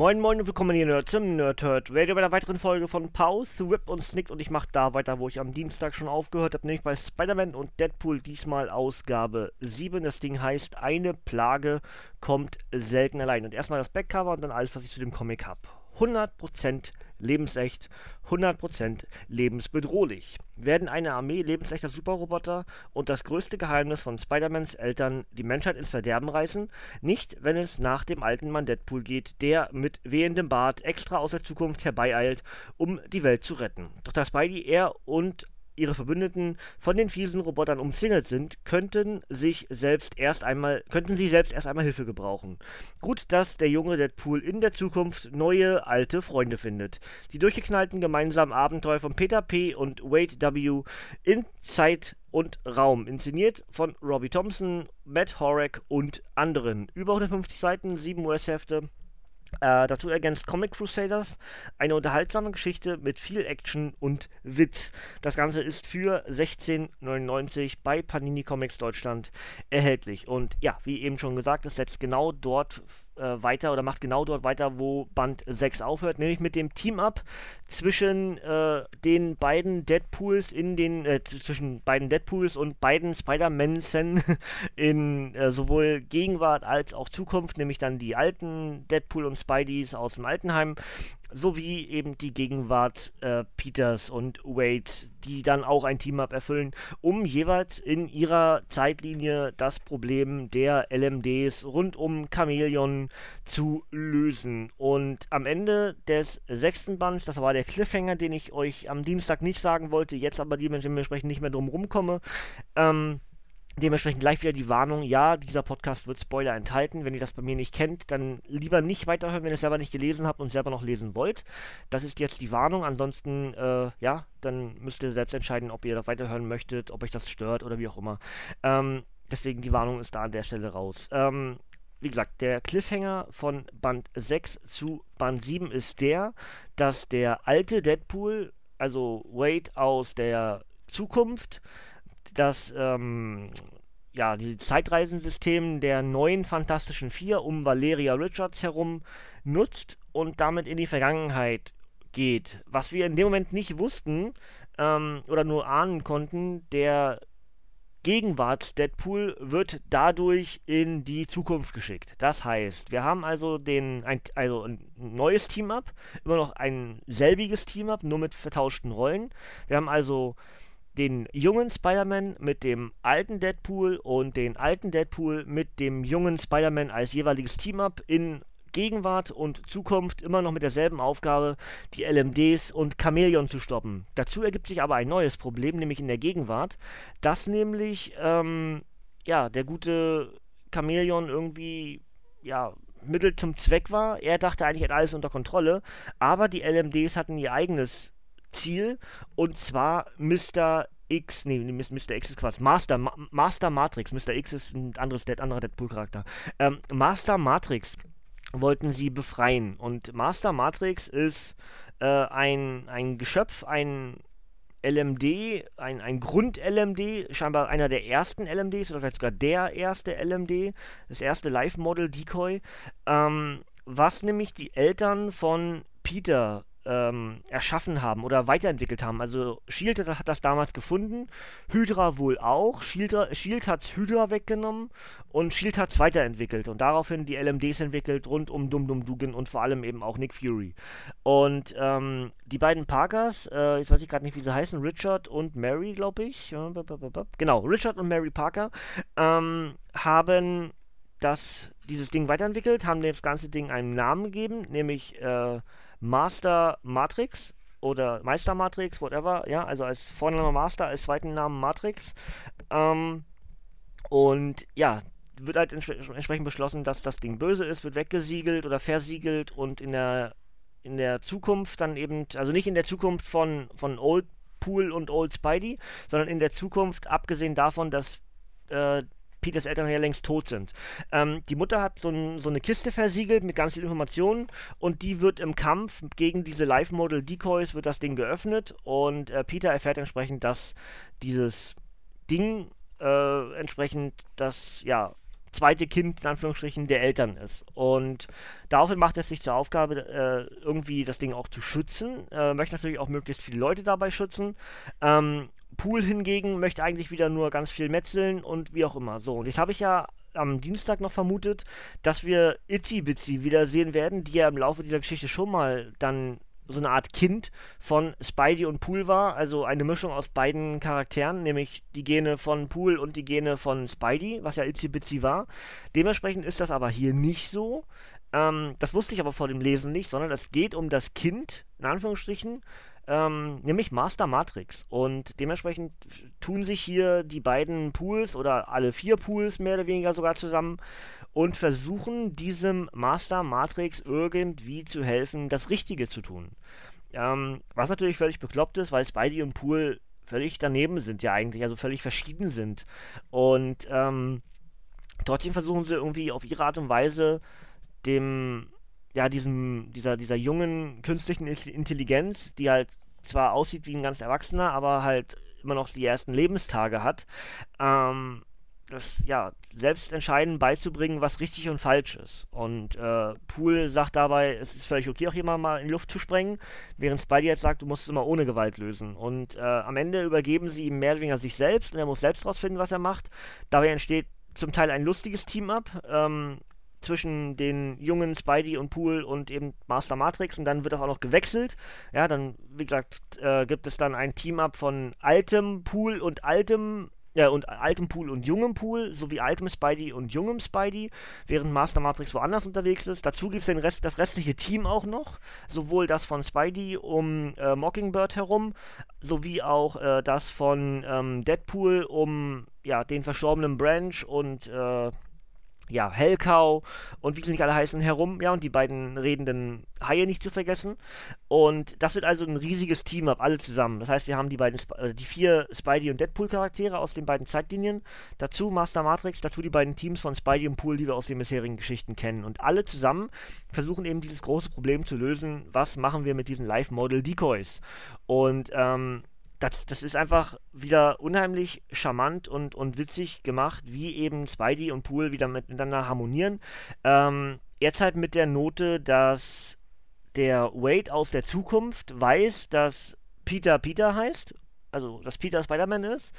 Moin Moin und willkommen hier Nerds im Nerdhurt Radio bei einer weiteren Folge von Pause, Whip und Snicked und ich mache da weiter, wo ich am Dienstag schon aufgehört habe, nämlich bei Spider-Man und Deadpool, diesmal Ausgabe 7. Das Ding heißt, eine Plage kommt selten allein. Und erstmal das Backcover und dann alles, was ich zu dem Comic habe. 100% lebensecht, 100% lebensbedrohlich. Werden eine Armee lebensechter Superroboter und das größte Geheimnis von Spider-Mans Eltern die Menschheit ins Verderben reißen? Nicht, wenn es nach dem alten Mann Deadpool geht, der mit wehendem Bart extra aus der Zukunft herbeieilt, um die Welt zu retten. Doch da Spidey, er und ihre Verbündeten von den fiesen Robotern umzingelt sind, könnten sich selbst erst einmal, könnten sie selbst erst einmal Hilfe gebrauchen. Gut, dass der junge Deadpool in der Zukunft neue, alte Freunde findet. Die durchgeknallten gemeinsamen Abenteuer von Peter P. und Wade W. in Zeit und Raum, inszeniert von Robbie Thompson, Matt Horak und anderen. Über 150 Seiten, 7 US-Hefte. Äh, dazu ergänzt Comic Crusaders, eine unterhaltsame Geschichte mit viel Action und Witz. Das Ganze ist für 16,99 bei Panini Comics Deutschland erhältlich. Und ja, wie eben schon gesagt, es setzt genau dort äh, weiter oder macht genau dort weiter, wo Band 6 aufhört, nämlich mit dem Team-Up zwischen äh, den beiden Deadpools in den, äh, zwischen beiden Deadpools und beiden Spider-Mansen in äh, sowohl Gegenwart als auch Zukunft, nämlich dann die alten Deadpool und Spideys aus dem Altenheim sowie eben die Gegenwart äh, Peters und Wade, die dann auch ein Team-Up erfüllen, um jeweils in ihrer Zeitlinie das Problem der LMDs rund um Chameleon zu lösen. Und am Ende des sechsten Bands, das war der Cliffhanger, den ich euch am Dienstag nicht sagen wollte, jetzt aber dementsprechend nicht mehr drum rumkomme, ähm, Dementsprechend gleich wieder die Warnung, ja, dieser Podcast wird Spoiler enthalten. Wenn ihr das bei mir nicht kennt, dann lieber nicht weiterhören, wenn ihr es selber nicht gelesen habt und selber noch lesen wollt. Das ist jetzt die Warnung. Ansonsten, äh, ja, dann müsst ihr selbst entscheiden, ob ihr da weiterhören möchtet, ob euch das stört oder wie auch immer. Ähm, deswegen die Warnung ist da an der Stelle raus. Ähm, wie gesagt, der Cliffhanger von Band 6 zu Band 7 ist der, dass der alte Deadpool, also Wade aus der Zukunft, das ähm, ja, die Zeitreisensystem der neuen Fantastischen Vier um Valeria Richards herum nutzt und damit in die Vergangenheit geht. Was wir in dem Moment nicht wussten ähm, oder nur ahnen konnten, der Gegenwart Deadpool wird dadurch in die Zukunft geschickt. Das heißt, wir haben also den ein, also ein neues Team-Up, immer noch ein selbiges Team-Up, nur mit vertauschten Rollen. Wir haben also den jungen Spider-Man mit dem alten Deadpool und den alten Deadpool mit dem jungen Spider-Man als jeweiliges Team-Up in Gegenwart und Zukunft immer noch mit derselben Aufgabe, die LMDs und Chameleon zu stoppen. Dazu ergibt sich aber ein neues Problem, nämlich in der Gegenwart, dass nämlich, ähm, ja, der gute Chameleon irgendwie, ja, Mittel zum Zweck war. Er dachte eigentlich, er hat alles unter Kontrolle, aber die LMDs hatten ihr eigenes Ziel und zwar Mr. X, nee, Mr. X ist Quatsch, Master, Ma Master Matrix, Mr. X ist ein anderes, anderer Deadpool-Charakter. Ähm, Master Matrix wollten sie befreien und Master Matrix ist äh, ein, ein Geschöpf, ein LMD, ein, ein Grund-LMD, scheinbar einer der ersten LMDs oder vielleicht sogar der erste LMD, das erste Live-Model Decoy, ähm, was nämlich die Eltern von Peter ähm, erschaffen haben oder weiterentwickelt haben. Also Shield hat das damals gefunden, Hydra wohl auch. Shield, Shield hat Hydra weggenommen und Shield hat es weiterentwickelt und daraufhin die LMDs entwickelt rund um Dum Dum Dugan und vor allem eben auch Nick Fury. Und ähm, die beiden Parkers, äh, jetzt weiß ich gerade nicht, wie sie heißen, Richard und Mary, glaube ich. Genau, Richard und Mary Parker ähm, haben das, dieses Ding weiterentwickelt, haben dem das ganze Ding einen Namen gegeben, nämlich äh, Master Matrix oder Meister Matrix, whatever, ja, also als Vorname Master, als zweiten Namen Matrix. Ähm, und ja, wird halt ents entsprechend beschlossen, dass das Ding böse ist, wird weggesiegelt oder versiegelt und in der in der Zukunft dann eben, also nicht in der Zukunft von, von Old Pool und Old Spidey, sondern in der Zukunft, abgesehen davon, dass äh, Peters Eltern ja längst tot sind. Ähm, die Mutter hat so, ein, so, eine Kiste versiegelt mit ganz vielen Informationen und die wird im Kampf gegen diese Live-Model-Decoys wird das Ding geöffnet und äh, Peter erfährt entsprechend, dass dieses Ding äh, entsprechend das, ja, zweite Kind in Anführungsstrichen der Eltern ist. Und daraufhin macht es sich zur Aufgabe, äh, irgendwie das Ding auch zu schützen. Äh, möchte natürlich auch möglichst viele Leute dabei schützen. Ähm, Pool hingegen möchte eigentlich wieder nur ganz viel metzeln und wie auch immer. So, und jetzt habe ich ja am Dienstag noch vermutet, dass wir Itzy Bitsy wieder sehen werden, die ja im Laufe dieser Geschichte schon mal dann so eine Art Kind von Spidey und Pool war, also eine Mischung aus beiden Charakteren, nämlich die Gene von Pool und die Gene von Spidey, was ja Itzy Bitsy war. Dementsprechend ist das aber hier nicht so. Ähm, das wusste ich aber vor dem Lesen nicht, sondern es geht um das Kind, in Anführungsstrichen, ähm, nämlich Master Matrix. Und dementsprechend tun sich hier die beiden Pools oder alle vier Pools mehr oder weniger sogar zusammen und versuchen diesem Master Matrix irgendwie zu helfen, das Richtige zu tun. Ähm, was natürlich völlig bekloppt ist, weil Spidey und Pool völlig daneben sind ja eigentlich, also völlig verschieden sind. Und ähm, trotzdem versuchen sie irgendwie auf ihre Art und Weise dem, ja, diesem, dieser, dieser jungen künstlichen Intelligenz, die halt zwar aussieht wie ein ganz Erwachsener, aber halt immer noch die ersten Lebenstage hat, ähm, das ja selbst entscheiden beizubringen, was richtig und falsch ist. Und äh, Pool sagt dabei, es ist völlig okay, auch jemand mal in die Luft zu sprengen, während Spidey jetzt sagt, du musst es immer ohne Gewalt lösen. Und äh, am Ende übergeben sie ihm mehr oder weniger sich selbst und er muss selbst rausfinden, was er macht. Dabei entsteht zum Teil ein lustiges Team-Up. Ähm, zwischen den jungen Spidey und Pool und eben Master Matrix und dann wird das auch noch gewechselt. Ja, dann, wie gesagt, äh, gibt es dann ein Team-Up von altem Pool und altem ja, und altem Pool und jungem Pool, sowie altem Spidey und jungem Spidey, während Master Matrix woanders unterwegs ist. Dazu gibt es Rest, das restliche Team auch noch, sowohl das von Spidey um äh, Mockingbird herum, sowie auch äh, das von ähm, Deadpool um ja, den verstorbenen Branch und äh, ja, Hellcow und wie sie nicht alle heißen herum, ja, und die beiden redenden Haie nicht zu vergessen. Und das wird also ein riesiges Team-Up, alle zusammen. Das heißt, wir haben die beiden, Sp äh, die vier Spidey und Deadpool-Charaktere aus den beiden Zeitlinien, dazu Master Matrix, dazu die beiden Teams von Spidey und Pool, die wir aus den bisherigen Geschichten kennen. Und alle zusammen versuchen eben dieses große Problem zu lösen, was machen wir mit diesen Live-Model-Decoys. Und ähm, das, das ist einfach wieder unheimlich charmant und, und witzig gemacht, wie eben Spidey und Pool wieder miteinander harmonieren. Ähm, jetzt halt mit der Note, dass der Wade aus der Zukunft weiß, dass Peter Peter heißt, also dass Peter Spider-Man ist,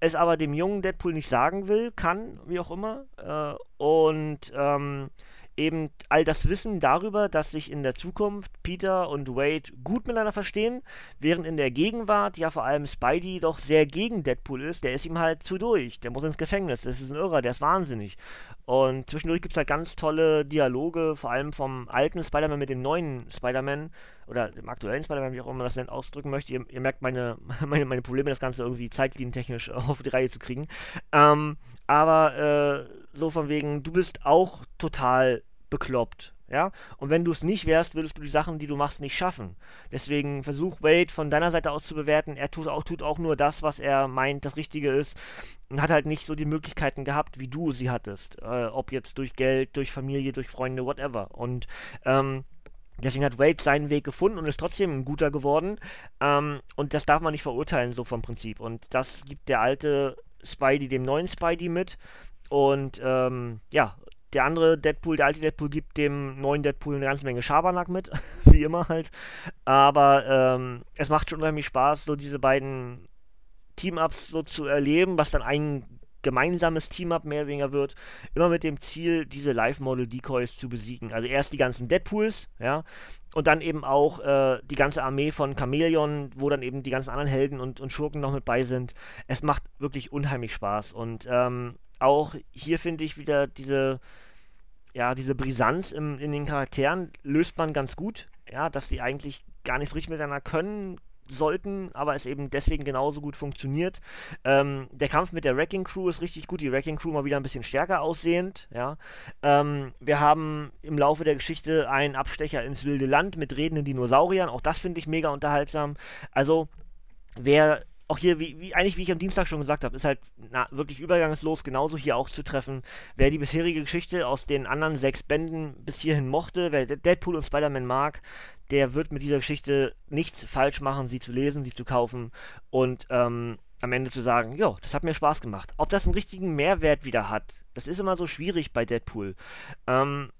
es aber dem jungen Deadpool nicht sagen will, kann, wie auch immer. Äh, und ähm, eben all das Wissen darüber, dass sich in der Zukunft Peter und Wade gut miteinander verstehen, während in der Gegenwart ja vor allem Spidey doch sehr gegen Deadpool ist. Der ist ihm halt zu durch. Der muss ins Gefängnis. Das ist ein Irrer, der ist wahnsinnig. Und zwischendurch gibt es halt ganz tolle Dialoge, vor allem vom alten Spider-Man mit dem neuen Spider-Man oder dem aktuellen Spider-Man, wie auch immer man das denn ausdrücken möchte. Ihr, ihr merkt meine, meine, meine Probleme, das Ganze irgendwie zeitlinientechnisch auf die Reihe zu kriegen. Ähm, aber äh, so von wegen, du bist auch total bekloppt. Ja? Und wenn du es nicht wärst, würdest du die Sachen, die du machst, nicht schaffen. Deswegen versuch Wade von deiner Seite aus zu bewerten. Er tut auch, tut auch nur das, was er meint, das Richtige ist. Und hat halt nicht so die Möglichkeiten gehabt, wie du sie hattest. Äh, ob jetzt durch Geld, durch Familie, durch Freunde, whatever. Und ähm, Deswegen hat Wade seinen Weg gefunden und ist trotzdem ein guter geworden. Ähm, und das darf man nicht verurteilen, so vom Prinzip. Und das gibt der alte Spidey dem neuen Spidey mit. Und ähm, ja, der andere Deadpool, der alte Deadpool, gibt dem neuen Deadpool eine ganze Menge Schabernack mit, wie immer halt. Aber ähm, es macht schon unheimlich Spaß, so diese beiden Team-Ups so zu erleben, was dann ein gemeinsames Team-Up mehr oder weniger wird, immer mit dem Ziel, diese Live-Model-Decoys zu besiegen. Also erst die ganzen Deadpools, ja, und dann eben auch äh, die ganze Armee von Chameleon, wo dann eben die ganzen anderen Helden und, und Schurken noch mit bei sind. Es macht wirklich unheimlich Spaß. Und ähm, auch hier finde ich wieder diese, ja, diese Brisanz im, in den Charakteren löst man ganz gut. Ja, dass die eigentlich gar nicht so richtig miteinander können, sollten, aber es eben deswegen genauso gut funktioniert. Ähm, der Kampf mit der Wrecking Crew ist richtig gut, die Wrecking Crew mal wieder ein bisschen stärker aussehend, ja. Ähm, wir haben im Laufe der Geschichte einen Abstecher ins wilde Land mit redenden Dinosauriern, auch das finde ich mega unterhaltsam. Also, wer auch hier, wie, wie, eigentlich wie ich am Dienstag schon gesagt habe, ist halt na, wirklich übergangslos, genauso hier auch zu treffen. Wer die bisherige Geschichte aus den anderen sechs Bänden bis hierhin mochte, wer Deadpool und Spider-Man mag, der wird mit dieser Geschichte nichts falsch machen, sie zu lesen, sie zu kaufen und ähm, am Ende zu sagen, ja, das hat mir Spaß gemacht. Ob das einen richtigen Mehrwert wieder hat, das ist immer so schwierig bei Deadpool. Ähm,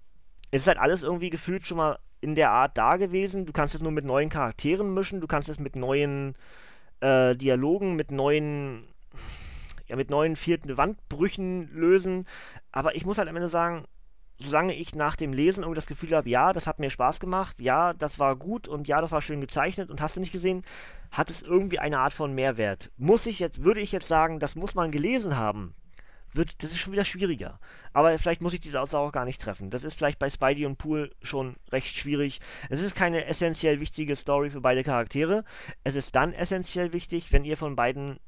es ist halt alles irgendwie gefühlt schon mal in der Art da gewesen. Du kannst es nur mit neuen Charakteren mischen, du kannst es mit neuen äh, Dialogen, mit neuen, ja, mit neuen vierten Wandbrüchen lösen. Aber ich muss halt am Ende sagen, solange ich nach dem Lesen irgendwie das Gefühl habe, ja, das hat mir Spaß gemacht, ja, das war gut und ja, das war schön gezeichnet und hast du nicht gesehen, hat es irgendwie eine Art von Mehrwert. Muss ich jetzt, würde ich jetzt sagen, das muss man gelesen haben, wird, das ist schon wieder schwieriger. Aber vielleicht muss ich diese Aussage auch gar nicht treffen. Das ist vielleicht bei Spidey und Pool schon recht schwierig. Es ist keine essentiell wichtige Story für beide Charaktere. Es ist dann essentiell wichtig, wenn ihr von beiden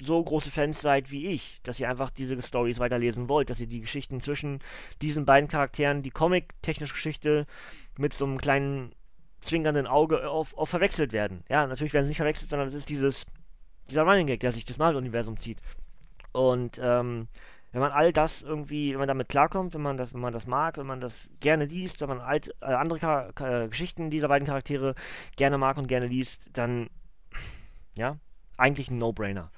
so große Fans seid wie ich, dass ihr einfach diese Stories weiterlesen wollt, dass ihr die Geschichten zwischen diesen beiden Charakteren, die comic-technische Geschichte mit so einem kleinen zwinkernden Auge auf, auf verwechselt werden. Ja, natürlich werden sie nicht verwechselt, sondern es ist dieses, dieser Running Gag, der sich das Marvel-Universum zieht. Und ähm, wenn man all das irgendwie, wenn man damit klarkommt, wenn man das, wenn man das mag, wenn man das gerne liest, wenn man alt, äh, andere Char Char Geschichten dieser beiden Charaktere gerne mag und gerne liest, dann ja, eigentlich ein No-Brainer.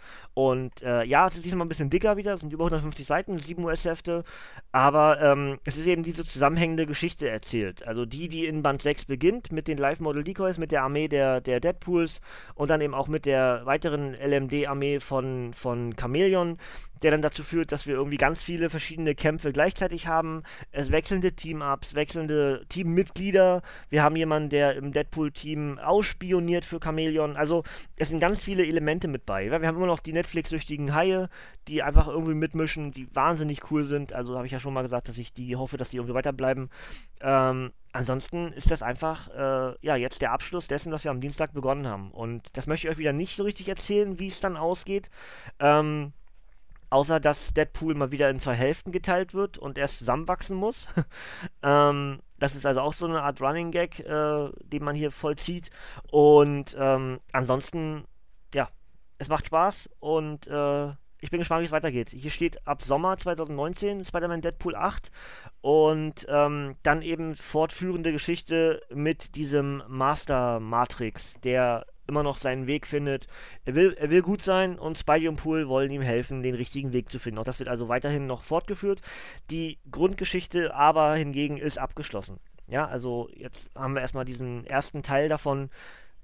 Und äh, ja, es ist diesmal ein bisschen dicker wieder, es sind über 150 Seiten, 7 US-Hefte, aber ähm, es ist eben diese zusammenhängende Geschichte erzählt. Also die, die in Band 6 beginnt, mit den Live-Model-Decoys, mit der Armee der, der Deadpools und dann eben auch mit der weiteren LMD-Armee von, von Chameleon, der dann dazu führt, dass wir irgendwie ganz viele verschiedene Kämpfe gleichzeitig haben. Es wechselnde Team-Ups, wechselnde Teammitglieder. Wir haben jemanden, der im Deadpool-Team ausspioniert für Chameleon. Also es sind ganz viele Elemente mit bei. Wir haben immer noch die Netflix-süchtigen Haie, die einfach irgendwie mitmischen, die wahnsinnig cool sind. Also habe ich ja schon mal gesagt, dass ich die hoffe, dass die irgendwie weiterbleiben. Ähm, ansonsten ist das einfach, äh, ja, jetzt der Abschluss dessen, was wir am Dienstag begonnen haben. Und das möchte ich euch wieder nicht so richtig erzählen, wie es dann ausgeht. Ähm, Außer dass Deadpool mal wieder in zwei Hälften geteilt wird und erst zusammenwachsen muss. ähm, das ist also auch so eine Art Running Gag, äh, den man hier vollzieht. Und ähm, ansonsten, ja, es macht Spaß und äh, ich bin gespannt, wie es weitergeht. Hier steht ab Sommer 2019 Spider-Man Deadpool 8 und ähm, dann eben fortführende Geschichte mit diesem Master Matrix, der immer noch seinen Weg findet. Er will, er will gut sein und Spidey und Pool wollen ihm helfen, den richtigen Weg zu finden. Auch das wird also weiterhin noch fortgeführt. Die Grundgeschichte aber hingegen ist abgeschlossen. Ja, also jetzt haben wir erstmal diesen ersten Teil davon,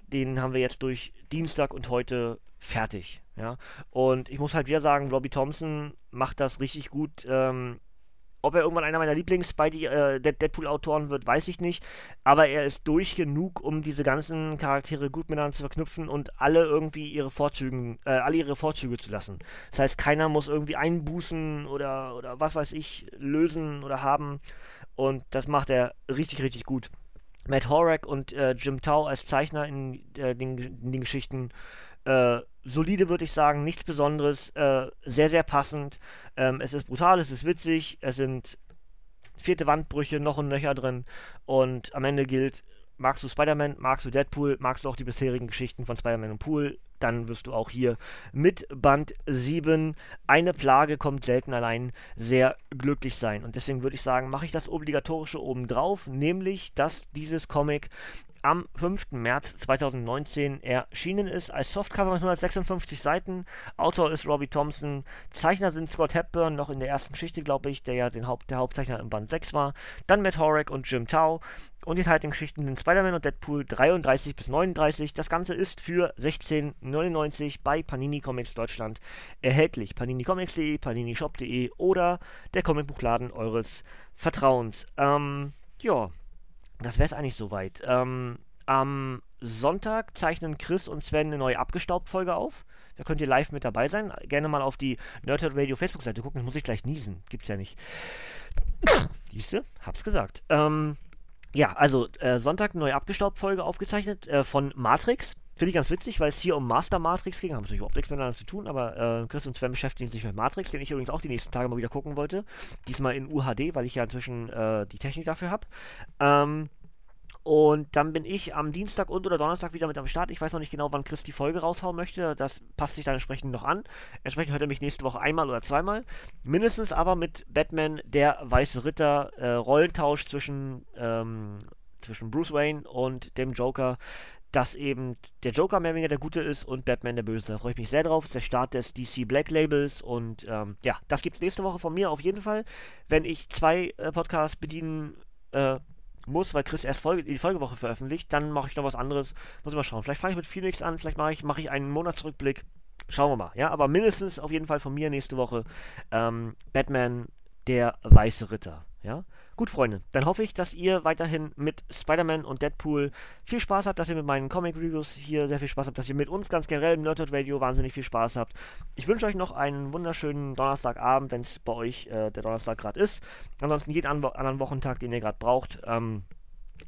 den haben wir jetzt durch Dienstag und heute fertig. Ja, und ich muss halt wieder sagen, Robbie Thompson macht das richtig gut. Ähm, ob er irgendwann einer meiner Lieblings-Deadpool-Autoren äh, wird, weiß ich nicht. Aber er ist durch genug, um diese ganzen Charaktere gut miteinander zu verknüpfen und alle irgendwie ihre Vorzüge, äh, alle ihre Vorzüge zu lassen. Das heißt, keiner muss irgendwie einbußen oder, oder was weiß ich, lösen oder haben. Und das macht er richtig, richtig gut. Matt Horak und äh, Jim Tao als Zeichner in, äh, den, in den Geschichten äh, solide, würde ich sagen, nichts Besonderes, äh, sehr, sehr passend. Ähm, es ist brutal, es ist witzig, es sind vierte Wandbrüche noch und nöcher drin und am Ende gilt, magst du Spider-Man, magst du Deadpool, magst du auch die bisherigen Geschichten von Spider-Man und Pool, dann wirst du auch hier mit Band 7 eine Plage kommt selten allein sehr glücklich sein. Und deswegen würde ich sagen, mache ich das obligatorische obendrauf, nämlich, dass dieses Comic am 5. März 2019 erschienen ist. Als Softcover mit 156 Seiten. Autor ist Robbie Thompson. Zeichner sind Scott Hepburn, noch in der ersten Geschichte, glaube ich, der ja den Haupt, der Hauptzeichner im Band 6 war. Dann Matt Horak und Jim Tao. Und die zweiten Geschichten sind Spider-Man und Deadpool 33 bis 39. Das Ganze ist für 16,99 bei Panini Comics Deutschland erhältlich. paninicomics.de, paninishop.de oder der Comicbuchladen eures Vertrauens. Ähm, ja, das wäre es eigentlich soweit. Ähm, am Sonntag zeichnen Chris und Sven eine neue Abgestaubt-Folge auf. Da könnt ihr live mit dabei sein. Gerne mal auf die Nerdhead Radio Facebook-Seite gucken. Das muss ich gleich niesen. Gibt's ja nicht. Siehste? Hab's gesagt. Ähm, ja, also äh, Sonntag neue Abgestaubt-Folge aufgezeichnet äh, von Matrix. Finde ich ganz witzig, weil es hier um Master Matrix ging. Haben natürlich überhaupt nichts miteinander zu tun, aber äh, Chris und Sven beschäftigen sich mit Matrix, den ich übrigens auch die nächsten Tage mal wieder gucken wollte. Diesmal in UHD, weil ich ja inzwischen äh, die Technik dafür habe. Ähm, und dann bin ich am Dienstag und oder Donnerstag wieder mit am Start. Ich weiß noch nicht genau, wann Chris die Folge raushauen möchte. Das passt sich dann entsprechend noch an. Entsprechend hört er mich nächste Woche einmal oder zweimal. Mindestens aber mit Batman, der Weiße Ritter, äh, Rollentausch zwischen, ähm, zwischen Bruce Wayne und dem Joker. Dass eben der Joker mehr oder weniger der Gute ist und Batman der Böse. Da freue ich mich sehr drauf. Das ist der Start des DC Black Labels. Und ähm, ja, das gibt es nächste Woche von mir auf jeden Fall. Wenn ich zwei äh, Podcasts bedienen äh, muss, weil Chris erst Folge, die Folgewoche veröffentlicht, dann mache ich noch was anderes. Muss ich mal schauen. Vielleicht fange ich mit Phoenix an, vielleicht mache ich, mache ich einen Monatsrückblick. Schauen wir mal, ja. Aber mindestens auf jeden Fall von mir nächste Woche ähm, Batman, der weiße Ritter, ja. Gut, Freunde, dann hoffe ich, dass ihr weiterhin mit Spider-Man und Deadpool viel Spaß habt, dass ihr mit meinen Comic-Reviews hier sehr viel Spaß habt, dass ihr mit uns ganz generell im Nerdhurt Radio wahnsinnig viel Spaß habt. Ich wünsche euch noch einen wunderschönen Donnerstagabend, wenn es bei euch äh, der Donnerstag gerade ist. Ansonsten jeden an anderen Wochentag, den ihr gerade braucht. Ähm,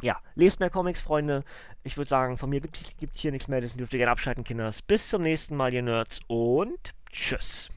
ja, lest mehr Comics, Freunde. Ich würde sagen, von mir gibt es hier nichts mehr. Das dürft ihr gerne abschalten, Kinders. Bis zum nächsten Mal, ihr Nerds. Und tschüss.